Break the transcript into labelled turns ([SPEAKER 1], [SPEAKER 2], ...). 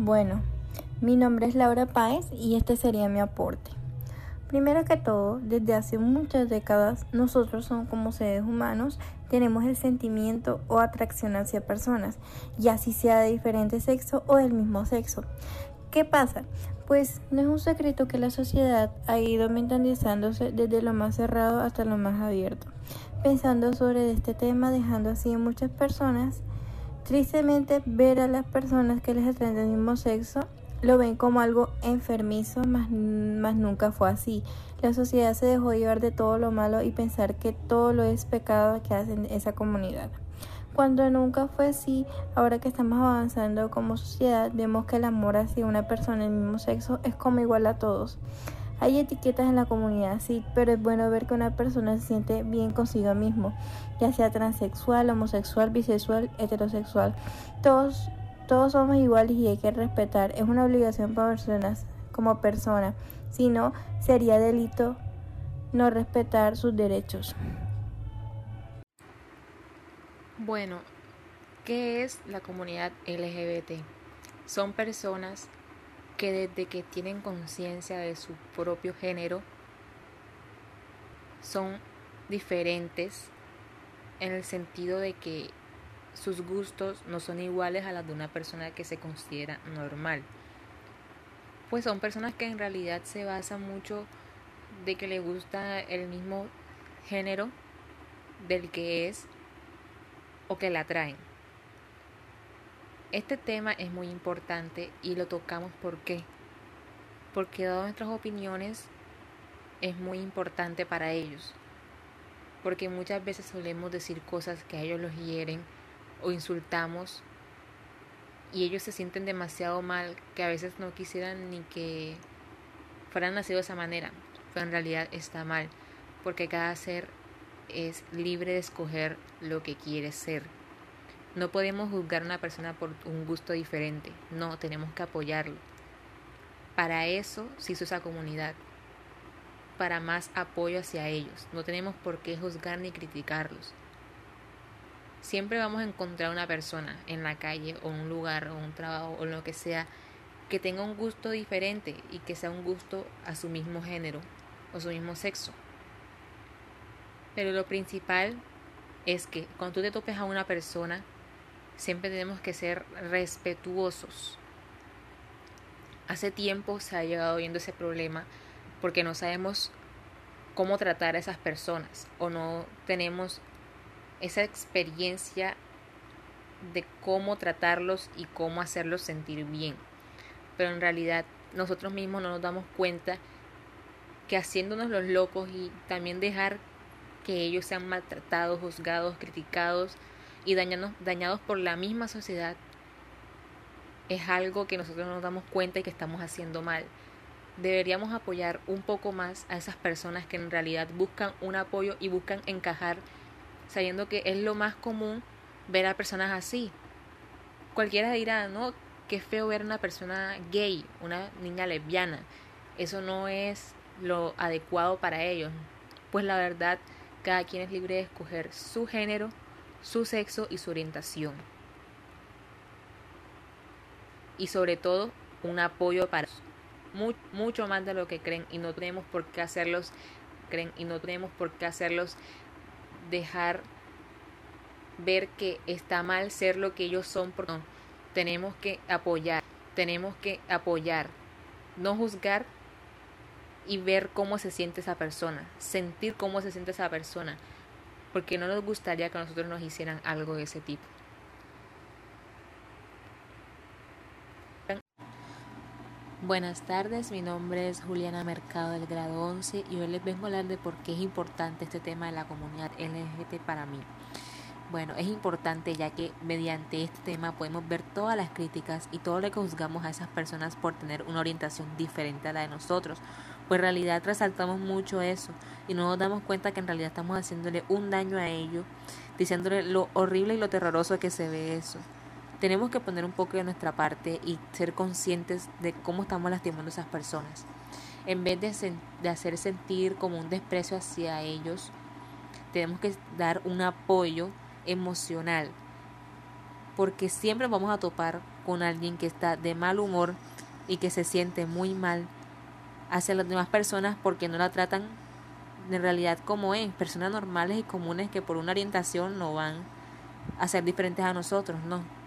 [SPEAKER 1] Bueno, mi nombre es Laura Páez y este sería mi aporte. Primero que todo, desde hace muchas décadas, nosotros somos como seres humanos, tenemos el sentimiento o atracción hacia personas, ya si sea de diferente sexo o del mismo sexo. ¿Qué pasa? Pues no es un secreto que la sociedad ha ido mentalizándose desde lo más cerrado hasta lo más abierto, pensando sobre este tema, dejando así a muchas personas Tristemente, ver a las personas que les atraen del mismo sexo lo ven como algo enfermizo, más nunca fue así. La sociedad se dejó llevar de todo lo malo y pensar que todo lo es pecado que hacen esa comunidad. Cuando nunca fue así, ahora que estamos avanzando como sociedad, vemos que el amor hacia una persona del mismo sexo es como igual a todos. Hay etiquetas en la comunidad, sí, pero es bueno ver que una persona se siente bien consigo mismo, ya sea transexual, homosexual, bisexual, heterosexual. Todos, todos somos iguales y hay que respetar. Es una obligación para personas como persona. Si no, sería delito no respetar sus derechos.
[SPEAKER 2] Bueno, ¿qué es la comunidad LGBT? Son personas que desde que tienen conciencia de su propio género son diferentes en el sentido de que sus gustos no son iguales a los de una persona que se considera normal. Pues son personas que en realidad se basan mucho de que le gusta el mismo género del que es o que la atraen. Este tema es muy importante y lo tocamos ¿por qué? Porque dado nuestras opiniones es muy importante para ellos. Porque muchas veces solemos decir cosas que a ellos los hieren o insultamos y ellos se sienten demasiado mal que a veces no quisieran ni que fueran nacidos de esa manera, pero en realidad está mal, porque cada ser es libre de escoger lo que quiere ser. No podemos juzgar a una persona por un gusto diferente, no, tenemos que apoyarlo. Para eso se hizo esa comunidad, para más apoyo hacia ellos. No tenemos por qué juzgar ni criticarlos. Siempre vamos a encontrar una persona en la calle o un lugar o un trabajo o lo que sea que tenga un gusto diferente y que sea un gusto a su mismo género o su mismo sexo. Pero lo principal es que cuando tú te topes a una persona siempre tenemos que ser respetuosos. Hace tiempo se ha llegado viendo ese problema porque no sabemos cómo tratar a esas personas o no tenemos esa experiencia de cómo tratarlos y cómo hacerlos sentir bien. Pero en realidad nosotros mismos no nos damos cuenta que haciéndonos los locos y también dejar que ellos sean maltratados, juzgados, criticados, y dañados, dañados por la misma sociedad es algo que nosotros nos damos cuenta y que estamos haciendo mal. Deberíamos apoyar un poco más a esas personas que en realidad buscan un apoyo y buscan encajar, sabiendo que es lo más común ver a personas así. Cualquiera dirá, no, qué feo ver a una persona gay, una niña lesbiana. Eso no es lo adecuado para ellos. Pues la verdad, cada quien es libre de escoger su género su sexo y su orientación. Y sobre todo, un apoyo para mucho más de lo que creen y no tenemos por qué hacerlos creen y no tenemos por qué hacerlos dejar ver que está mal ser lo que ellos son porque tenemos que apoyar tenemos que apoyar no juzgar y ver cómo se siente esa persona sentir cómo se siente esa persona porque no nos gustaría que a nosotros nos hicieran algo de ese tipo. Buenas tardes, mi nombre es Juliana Mercado del grado 11 y hoy les vengo a hablar de por qué es importante este tema de la comunidad LGBT para mí. Bueno, es importante ya que mediante este tema podemos ver todas las críticas y todo lo que juzgamos a esas personas por tener una orientación diferente a la de nosotros. Pues en realidad resaltamos mucho eso y no nos damos cuenta que en realidad estamos haciéndole un daño a ellos, diciéndole lo horrible y lo terroroso que se ve eso. Tenemos que poner un poco de nuestra parte y ser conscientes de cómo estamos lastimando a esas personas. En vez de, de hacer sentir como un desprecio hacia ellos, tenemos que dar un apoyo emocional. Porque siempre vamos a topar con alguien que está de mal humor y que se siente muy mal hacia las demás personas porque no la tratan en realidad como es, personas normales y comunes que por una orientación no van a ser diferentes a nosotros, no